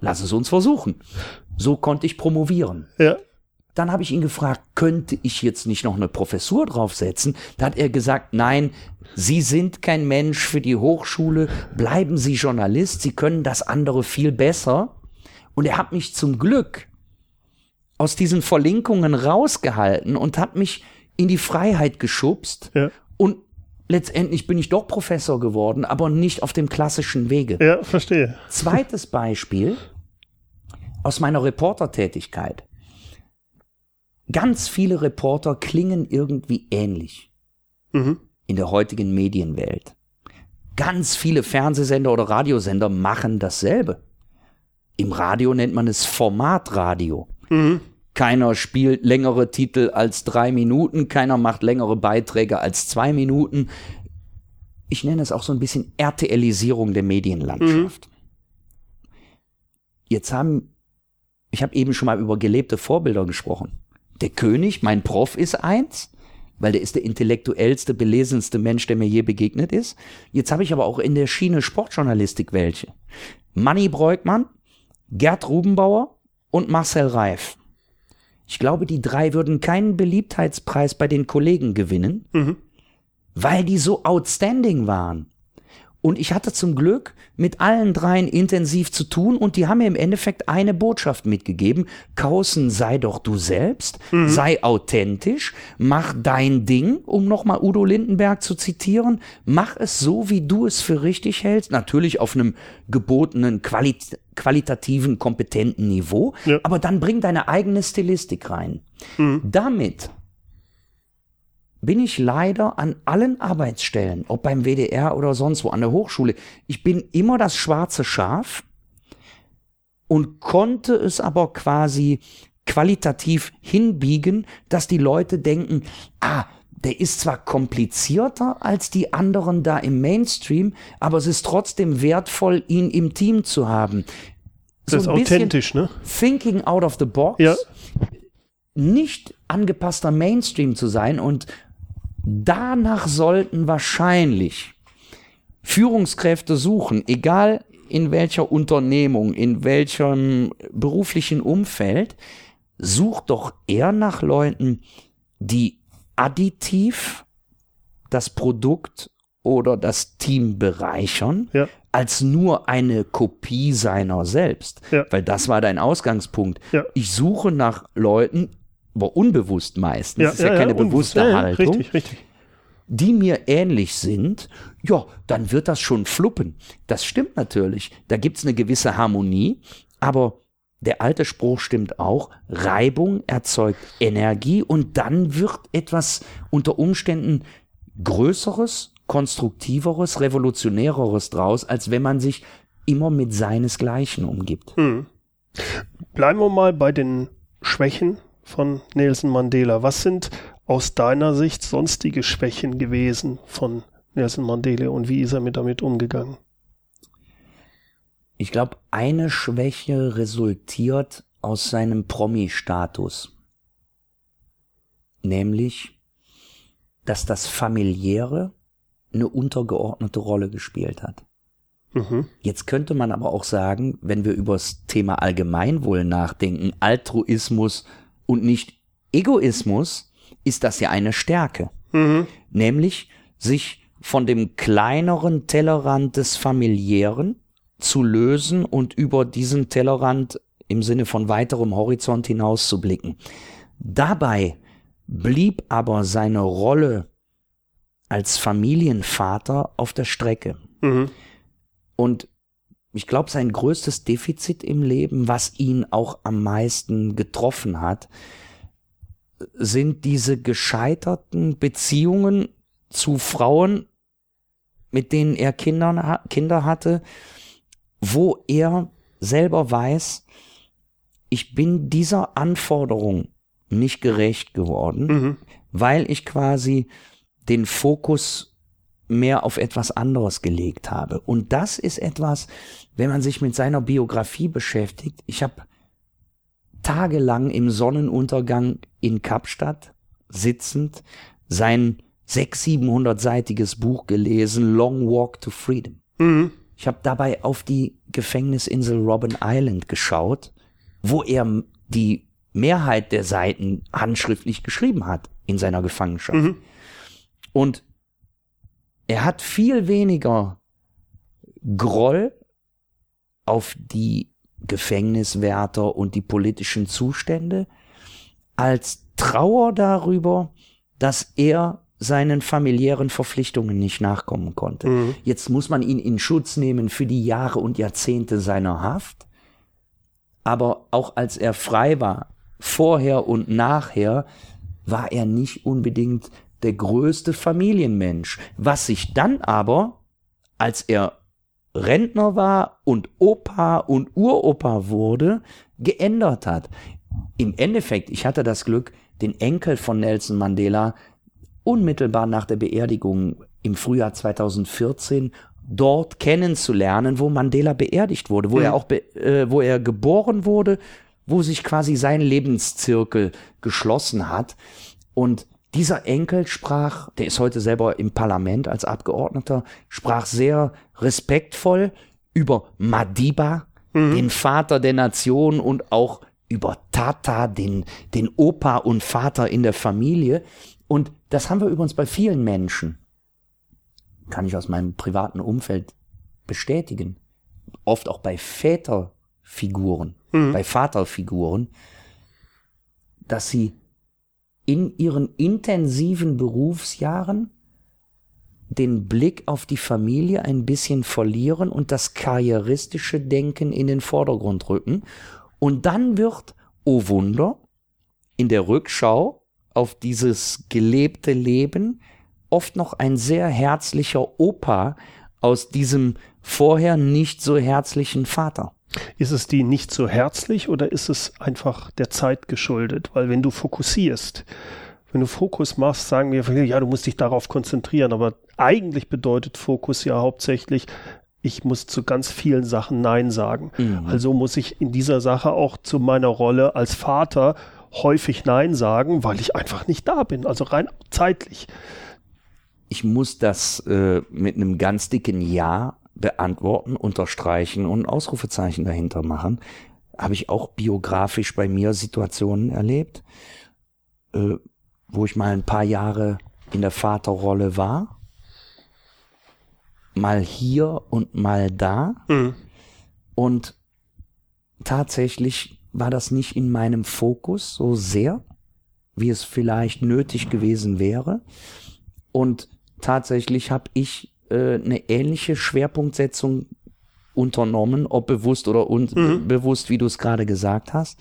Lass es uns versuchen. So konnte ich promovieren. Ja. Dann habe ich ihn gefragt, könnte ich jetzt nicht noch eine Professur draufsetzen? Da hat er gesagt, nein, Sie sind kein Mensch für die Hochschule, bleiben Sie Journalist, Sie können das andere viel besser. Und er hat mich zum Glück aus diesen Verlinkungen rausgehalten und hat mich in die Freiheit geschubst. Ja. Und letztendlich bin ich doch Professor geworden, aber nicht auf dem klassischen Wege. Ja, verstehe. Zweites Beispiel aus meiner Reportertätigkeit. Ganz viele Reporter klingen irgendwie ähnlich. Mhm in der heutigen Medienwelt. Ganz viele Fernsehsender oder Radiosender machen dasselbe. Im Radio nennt man es Formatradio. Mhm. Keiner spielt längere Titel als drei Minuten, keiner macht längere Beiträge als zwei Minuten. Ich nenne es auch so ein bisschen RTLisierung der Medienlandschaft. Mhm. Jetzt haben, ich habe eben schon mal über gelebte Vorbilder gesprochen. Der König, mein Prof, ist eins weil der ist der intellektuellste, belesenste Mensch, der mir je begegnet ist. Jetzt habe ich aber auch in der Schiene Sportjournalistik welche. Manny Breukmann, Gerd Rubenbauer und Marcel Reif. Ich glaube, die drei würden keinen Beliebtheitspreis bei den Kollegen gewinnen, mhm. weil die so outstanding waren. Und ich hatte zum Glück mit allen dreien intensiv zu tun und die haben mir im Endeffekt eine Botschaft mitgegeben. Kausen, sei doch du selbst, mhm. sei authentisch, mach dein Ding, um nochmal Udo Lindenberg zu zitieren, mach es so, wie du es für richtig hältst, natürlich auf einem gebotenen, qualit qualitativen, kompetenten Niveau, ja. aber dann bring deine eigene Stilistik rein. Mhm. Damit bin ich leider an allen Arbeitsstellen, ob beim WDR oder sonst wo, an der Hochschule, ich bin immer das schwarze Schaf und konnte es aber quasi qualitativ hinbiegen, dass die Leute denken, ah, der ist zwar komplizierter als die anderen da im Mainstream, aber es ist trotzdem wertvoll, ihn im Team zu haben. So das ist authentisch, ne? Thinking out of the box. Ja. Nicht angepasster Mainstream zu sein und Danach sollten wahrscheinlich Führungskräfte suchen, egal in welcher Unternehmung, in welchem beruflichen Umfeld, sucht doch eher nach Leuten, die additiv das Produkt oder das Team bereichern, ja. als nur eine Kopie seiner selbst. Ja. Weil das war dein Ausgangspunkt. Ja. Ich suche nach Leuten, aber unbewusst meistens, ja, ist ja, ja keine bewusste ja, Haltung, richtig, richtig. die mir ähnlich sind, ja, dann wird das schon fluppen. Das stimmt natürlich. Da gibt es eine gewisse Harmonie, aber der alte Spruch stimmt auch, Reibung erzeugt Energie und dann wird etwas unter Umständen Größeres, Konstruktiveres, Revolutionäreres draus, als wenn man sich immer mit seinesgleichen umgibt. Hm. Bleiben wir mal bei den Schwächen von Nelson Mandela. Was sind aus deiner Sicht sonstige Schwächen gewesen von Nelson Mandela und wie ist er mit damit umgegangen? Ich glaube, eine Schwäche resultiert aus seinem Promi-Status. Nämlich, dass das Familiäre eine untergeordnete Rolle gespielt hat. Mhm. Jetzt könnte man aber auch sagen, wenn wir über das Thema Allgemeinwohl nachdenken, Altruismus und nicht Egoismus, ist das ja eine Stärke. Mhm. Nämlich sich von dem kleineren Tellerrand des familiären zu lösen und über diesen Tellerrand im Sinne von weiterem Horizont hinaus zu blicken. Dabei blieb aber seine Rolle als Familienvater auf der Strecke. Mhm. Und ich glaube, sein größtes Defizit im Leben, was ihn auch am meisten getroffen hat, sind diese gescheiterten Beziehungen zu Frauen, mit denen er Kinder, Kinder hatte, wo er selber weiß, ich bin dieser Anforderung nicht gerecht geworden, mhm. weil ich quasi den Fokus mehr auf etwas anderes gelegt habe. Und das ist etwas, wenn man sich mit seiner Biografie beschäftigt. Ich habe tagelang im Sonnenuntergang in Kapstadt sitzend sein 600, 700-seitiges Buch gelesen, Long Walk to Freedom. Mhm. Ich habe dabei auf die Gefängnisinsel Robben Island geschaut, wo er die Mehrheit der Seiten handschriftlich geschrieben hat in seiner Gefangenschaft. Mhm. Und er hat viel weniger Groll auf die Gefängniswärter und die politischen Zustände als Trauer darüber, dass er seinen familiären Verpflichtungen nicht nachkommen konnte. Mhm. Jetzt muss man ihn in Schutz nehmen für die Jahre und Jahrzehnte seiner Haft. Aber auch als er frei war, vorher und nachher, war er nicht unbedingt der größte Familienmensch, was sich dann aber, als er Rentner war und Opa und Uropa wurde, geändert hat. Im Endeffekt, ich hatte das Glück, den Enkel von Nelson Mandela unmittelbar nach der Beerdigung im Frühjahr 2014 dort kennenzulernen, wo Mandela beerdigt wurde, wo mhm. er auch, äh, wo er geboren wurde, wo sich quasi sein Lebenszirkel geschlossen hat. Und dieser Enkel sprach, der ist heute selber im Parlament als Abgeordneter, sprach sehr respektvoll über Madiba, mhm. den Vater der Nation und auch über Tata, den, den Opa und Vater in der Familie. Und das haben wir übrigens bei vielen Menschen. Kann ich aus meinem privaten Umfeld bestätigen. Oft auch bei Väterfiguren, mhm. bei Vaterfiguren, dass sie in ihren intensiven Berufsjahren den Blick auf die Familie ein bisschen verlieren und das karrieristische Denken in den Vordergrund rücken. Und dann wird, oh Wunder, in der Rückschau auf dieses gelebte Leben oft noch ein sehr herzlicher Opa aus diesem vorher nicht so herzlichen Vater. Ist es die nicht so herzlich oder ist es einfach der Zeit geschuldet? Weil wenn du fokussierst, wenn du Fokus machst, sagen wir, ja, du musst dich darauf konzentrieren, aber eigentlich bedeutet Fokus ja hauptsächlich, ich muss zu ganz vielen Sachen Nein sagen. Mhm. Also muss ich in dieser Sache auch zu meiner Rolle als Vater häufig Nein sagen, weil ich einfach nicht da bin, also rein zeitlich. Ich muss das äh, mit einem ganz dicken Ja beantworten, unterstreichen und Ausrufezeichen dahinter machen. Habe ich auch biografisch bei mir Situationen erlebt, äh, wo ich mal ein paar Jahre in der Vaterrolle war. Mal hier und mal da. Mhm. Und tatsächlich war das nicht in meinem Fokus so sehr, wie es vielleicht nötig gewesen wäre. Und tatsächlich habe ich äh, eine ähnliche Schwerpunktsetzung unternommen, ob bewusst oder unbewusst, mhm. wie du es gerade gesagt hast,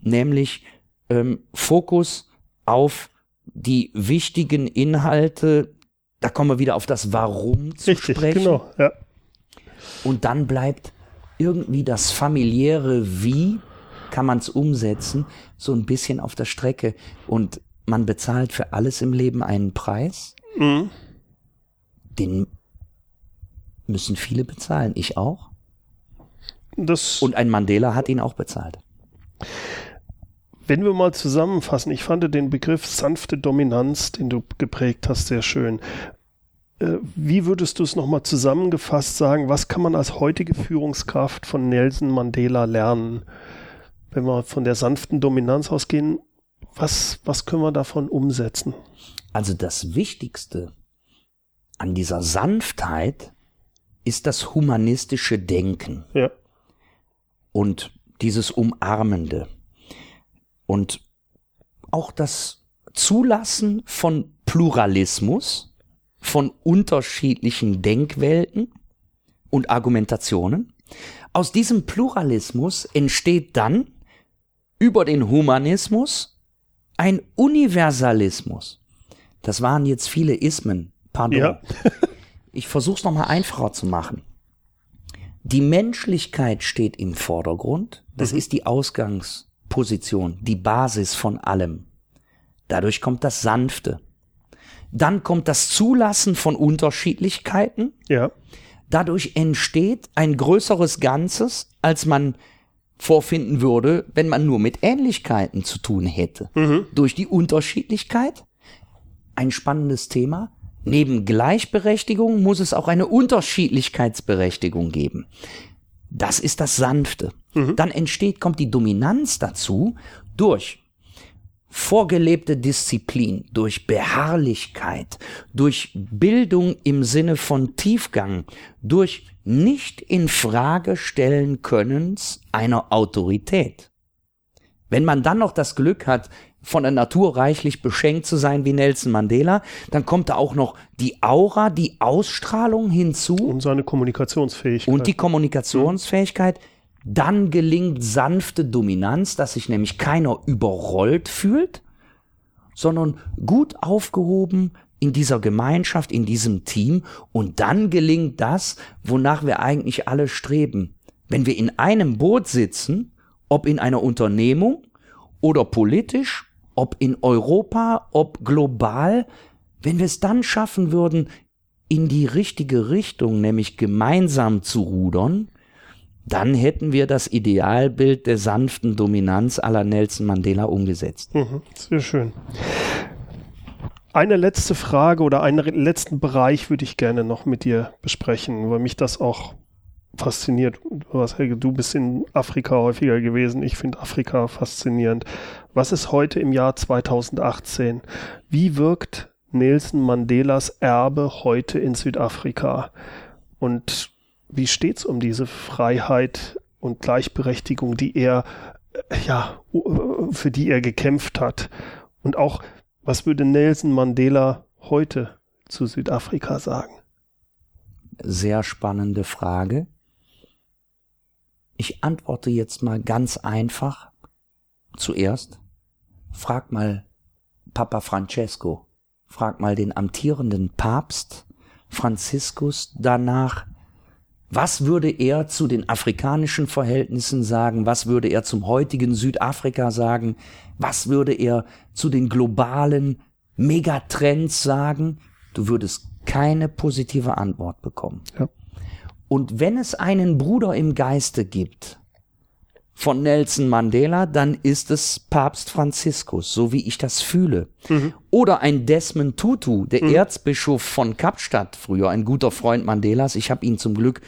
nämlich ähm, Fokus auf die wichtigen Inhalte, da kommen wir wieder auf das Warum zu Richtig, sprechen. Genau, ja. Und dann bleibt irgendwie das familiäre Wie, kann man es umsetzen, so ein bisschen auf der Strecke. Und man bezahlt für alles im Leben einen Preis. Mhm. Den müssen viele bezahlen. Ich auch. Das Und ein Mandela hat ihn auch bezahlt. Wenn wir mal zusammenfassen, ich fand den Begriff sanfte Dominanz, den du geprägt hast, sehr schön. Äh, wie würdest du es nochmal zusammengefasst sagen? Was kann man als heutige Führungskraft von Nelson Mandela lernen? Wenn wir von der sanften Dominanz ausgehen, Was, was können wir davon umsetzen? Also das Wichtigste an dieser Sanftheit ist das humanistische Denken. Ja. Und dieses Umarmende. Und auch das Zulassen von Pluralismus, von unterschiedlichen Denkwelten und Argumentationen. Aus diesem Pluralismus entsteht dann über den Humanismus ein Universalismus. Das waren jetzt viele Ismen. Pardon. Ja. (laughs) ich versuche es nochmal einfacher zu machen. Die Menschlichkeit steht im Vordergrund. Das mhm. ist die Ausgangsposition, die Basis von allem. Dadurch kommt das Sanfte. Dann kommt das Zulassen von Unterschiedlichkeiten. Ja. Dadurch entsteht ein größeres Ganzes, als man vorfinden würde, wenn man nur mit Ähnlichkeiten zu tun hätte. Mhm. Durch die Unterschiedlichkeit. Ein spannendes Thema. Neben Gleichberechtigung muss es auch eine Unterschiedlichkeitsberechtigung geben. Das ist das Sanfte. Mhm. Dann entsteht, kommt die Dominanz dazu durch vorgelebte Disziplin, durch Beharrlichkeit, durch Bildung im Sinne von Tiefgang, durch nicht in Frage stellen Könnens einer Autorität. Wenn man dann noch das Glück hat, von der Natur reichlich beschenkt zu sein wie Nelson Mandela, dann kommt da auch noch die Aura, die Ausstrahlung hinzu. Und seine Kommunikationsfähigkeit. Und die Kommunikationsfähigkeit. Dann gelingt sanfte Dominanz, dass sich nämlich keiner überrollt fühlt, sondern gut aufgehoben in dieser Gemeinschaft, in diesem Team. Und dann gelingt das, wonach wir eigentlich alle streben. Wenn wir in einem Boot sitzen, ob in einer Unternehmung oder politisch ob in Europa, ob global, wenn wir es dann schaffen würden, in die richtige Richtung, nämlich gemeinsam zu rudern, dann hätten wir das Idealbild der sanften Dominanz aller Nelson Mandela umgesetzt. Mhm, sehr schön. Eine letzte Frage oder einen letzten Bereich würde ich gerne noch mit dir besprechen, weil mich das auch fasziniert. Was, Helge, du bist in Afrika häufiger gewesen. Ich finde Afrika faszinierend. Was ist heute im Jahr 2018? Wie wirkt Nelson Mandelas Erbe heute in Südafrika? Und wie steht's um diese Freiheit und Gleichberechtigung, die er, ja, für die er gekämpft hat? Und auch, was würde Nelson Mandela heute zu Südafrika sagen? Sehr spannende Frage. Ich antworte jetzt mal ganz einfach. Zuerst, frag mal Papa Francesco, frag mal den amtierenden Papst Franziskus danach, was würde er zu den afrikanischen Verhältnissen sagen? Was würde er zum heutigen Südafrika sagen? Was würde er zu den globalen Megatrends sagen? Du würdest keine positive Antwort bekommen. Ja. Und wenn es einen Bruder im Geiste gibt von Nelson Mandela, dann ist es Papst Franziskus, so wie ich das fühle. Mhm. Oder ein Desmond Tutu, der mhm. Erzbischof von Kapstadt, früher ein guter Freund Mandelas. Ich habe ihn zum Glück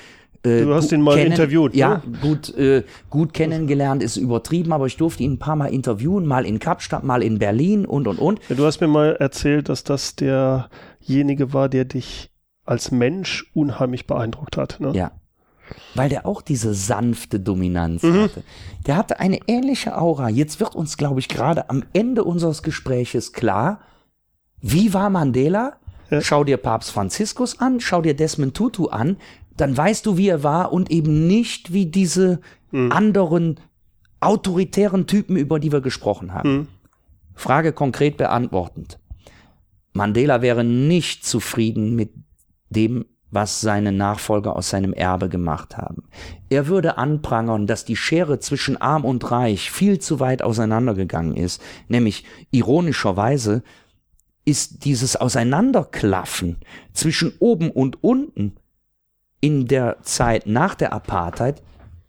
äh, du hast ihn mal kennen, interviewt. Ja, ne? gut, äh, gut kennengelernt ist übertrieben, aber ich durfte ihn ein paar Mal interviewen, mal in Kapstadt, mal in Berlin und und und. Ja, du hast mir mal erzählt, dass das derjenige war, der dich als Mensch unheimlich beeindruckt hat. Ne? Ja. Weil der auch diese sanfte Dominanz mhm. hatte. Der hatte eine ähnliche Aura. Jetzt wird uns, glaube ich, gerade am Ende unseres Gespräches klar, wie war Mandela? Ja. Schau dir Papst Franziskus an, schau dir Desmond Tutu an, dann weißt du, wie er war und eben nicht wie diese mhm. anderen autoritären Typen, über die wir gesprochen haben. Mhm. Frage konkret beantwortend. Mandela wäre nicht zufrieden mit dem, was seine Nachfolger aus seinem Erbe gemacht haben. Er würde anprangern, dass die Schere zwischen arm und reich viel zu weit auseinandergegangen ist, nämlich ironischerweise ist dieses Auseinanderklaffen zwischen oben und unten in der Zeit nach der Apartheid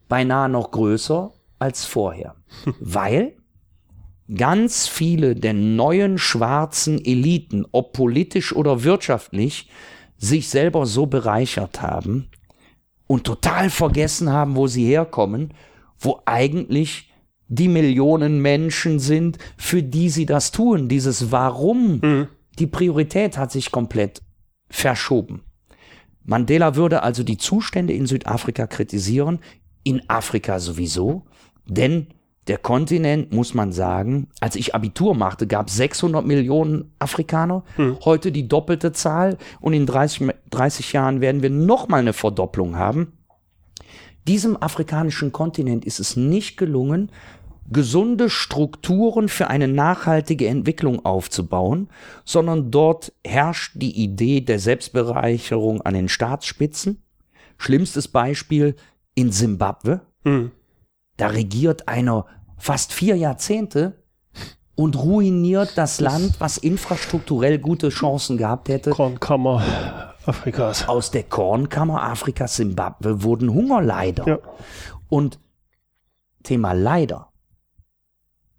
beinahe noch größer als vorher, (laughs) weil ganz viele der neuen schwarzen Eliten, ob politisch oder wirtschaftlich, sich selber so bereichert haben und total vergessen haben, wo sie herkommen, wo eigentlich die Millionen Menschen sind, für die sie das tun. Dieses Warum, mhm. die Priorität hat sich komplett verschoben. Mandela würde also die Zustände in Südafrika kritisieren, in Afrika sowieso, denn der Kontinent, muss man sagen, als ich Abitur machte, gab es 600 Millionen Afrikaner, hm. heute die doppelte Zahl und in 30, 30 Jahren werden wir nochmal eine Verdopplung haben. Diesem afrikanischen Kontinent ist es nicht gelungen, gesunde Strukturen für eine nachhaltige Entwicklung aufzubauen, sondern dort herrscht die Idee der Selbstbereicherung an den Staatsspitzen. Schlimmstes Beispiel in Simbabwe. Hm. Da regiert einer fast vier Jahrzehnte und ruiniert das Land, was infrastrukturell gute Chancen gehabt hätte. Kornkammer Afrikas. Aus der Kornkammer Afrikas Simbabwe wurden Hungerleider. Ja. Und Thema Leider.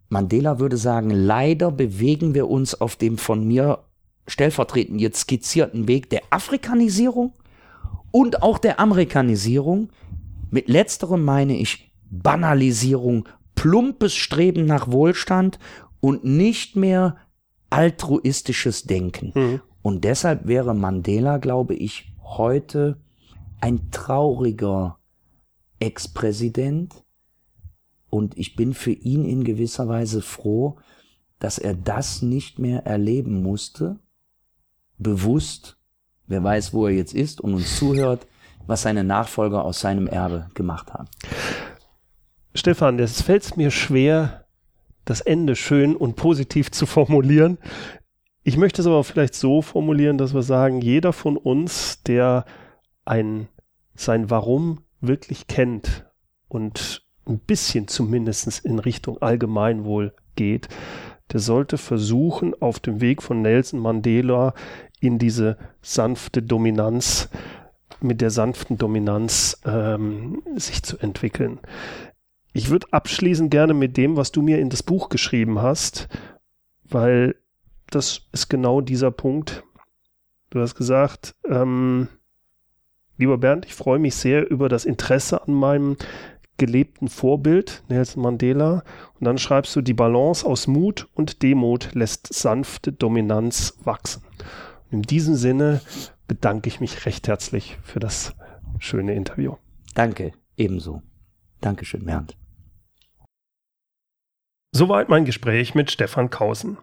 Mandela würde sagen, leider bewegen wir uns auf dem von mir stellvertretend jetzt skizzierten Weg der Afrikanisierung und auch der Amerikanisierung. Mit letzterem meine ich Banalisierung, plumpes Streben nach Wohlstand und nicht mehr altruistisches Denken. Mhm. Und deshalb wäre Mandela, glaube ich, heute ein trauriger Ex-Präsident. Und ich bin für ihn in gewisser Weise froh, dass er das nicht mehr erleben musste, bewusst, wer weiß, wo er jetzt ist und uns zuhört, was seine Nachfolger aus seinem Erbe gemacht haben. Stefan, es fällt mir schwer, das Ende schön und positiv zu formulieren. Ich möchte es aber vielleicht so formulieren, dass wir sagen, jeder von uns, der ein, sein Warum wirklich kennt und ein bisschen zumindest in Richtung Allgemeinwohl geht, der sollte versuchen, auf dem Weg von Nelson Mandela in diese sanfte Dominanz, mit der sanften Dominanz ähm, sich zu entwickeln. Ich würde abschließen gerne mit dem, was du mir in das Buch geschrieben hast, weil das ist genau dieser Punkt. Du hast gesagt, ähm, lieber Bernd, ich freue mich sehr über das Interesse an meinem gelebten Vorbild, Nelson Mandela. Und dann schreibst du, die Balance aus Mut und Demut lässt sanfte Dominanz wachsen. Und in diesem Sinne bedanke ich mich recht herzlich für das schöne Interview. Danke, ebenso. Dankeschön, Bernd. Soweit mein Gespräch mit Stefan Kausen.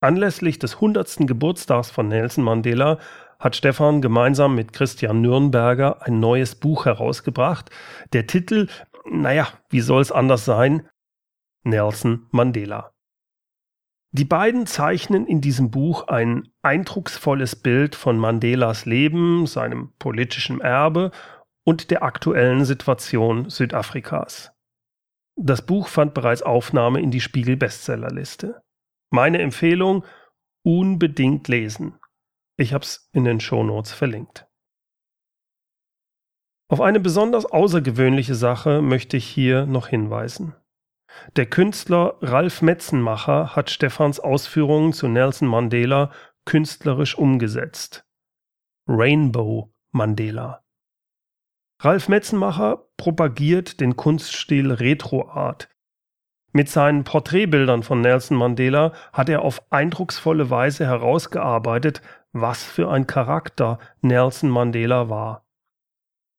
Anlässlich des 100. Geburtstags von Nelson Mandela hat Stefan gemeinsam mit Christian Nürnberger ein neues Buch herausgebracht. Der Titel, naja, wie soll es anders sein? Nelson Mandela. Die beiden zeichnen in diesem Buch ein eindrucksvolles Bild von Mandelas Leben, seinem politischen Erbe und der aktuellen Situation Südafrikas. Das Buch fand bereits Aufnahme in die Spiegel Bestsellerliste. Meine Empfehlung, unbedingt lesen. Ich habe es in den Shownotes verlinkt. Auf eine besonders außergewöhnliche Sache möchte ich hier noch hinweisen. Der Künstler Ralf Metzenmacher hat Stephans Ausführungen zu Nelson Mandela künstlerisch umgesetzt. Rainbow Mandela. Ralf Metzenmacher propagiert den Kunststil Retro Art. Mit seinen Porträtbildern von Nelson Mandela hat er auf eindrucksvolle Weise herausgearbeitet, was für ein Charakter Nelson Mandela war.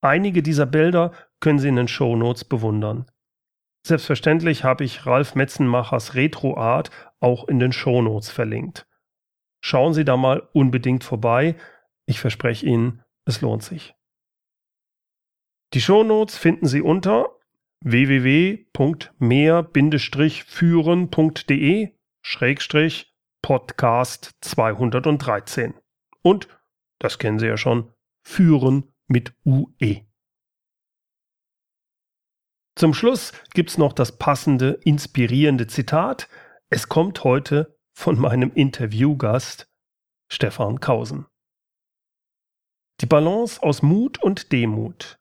Einige dieser Bilder können Sie in den Shownotes bewundern. Selbstverständlich habe ich Ralf Metzenmachers Retro Art auch in den Shownotes verlinkt. Schauen Sie da mal unbedingt vorbei. Ich verspreche Ihnen, es lohnt sich. Die Shownotes finden Sie unter www.mehr-führen.de Schrägstrich Podcast 213. Und, das kennen Sie ja schon, führen mit UE. Zum Schluss gibt's noch das passende, inspirierende Zitat. Es kommt heute von meinem Interviewgast Stefan Kausen. Die Balance aus Mut und Demut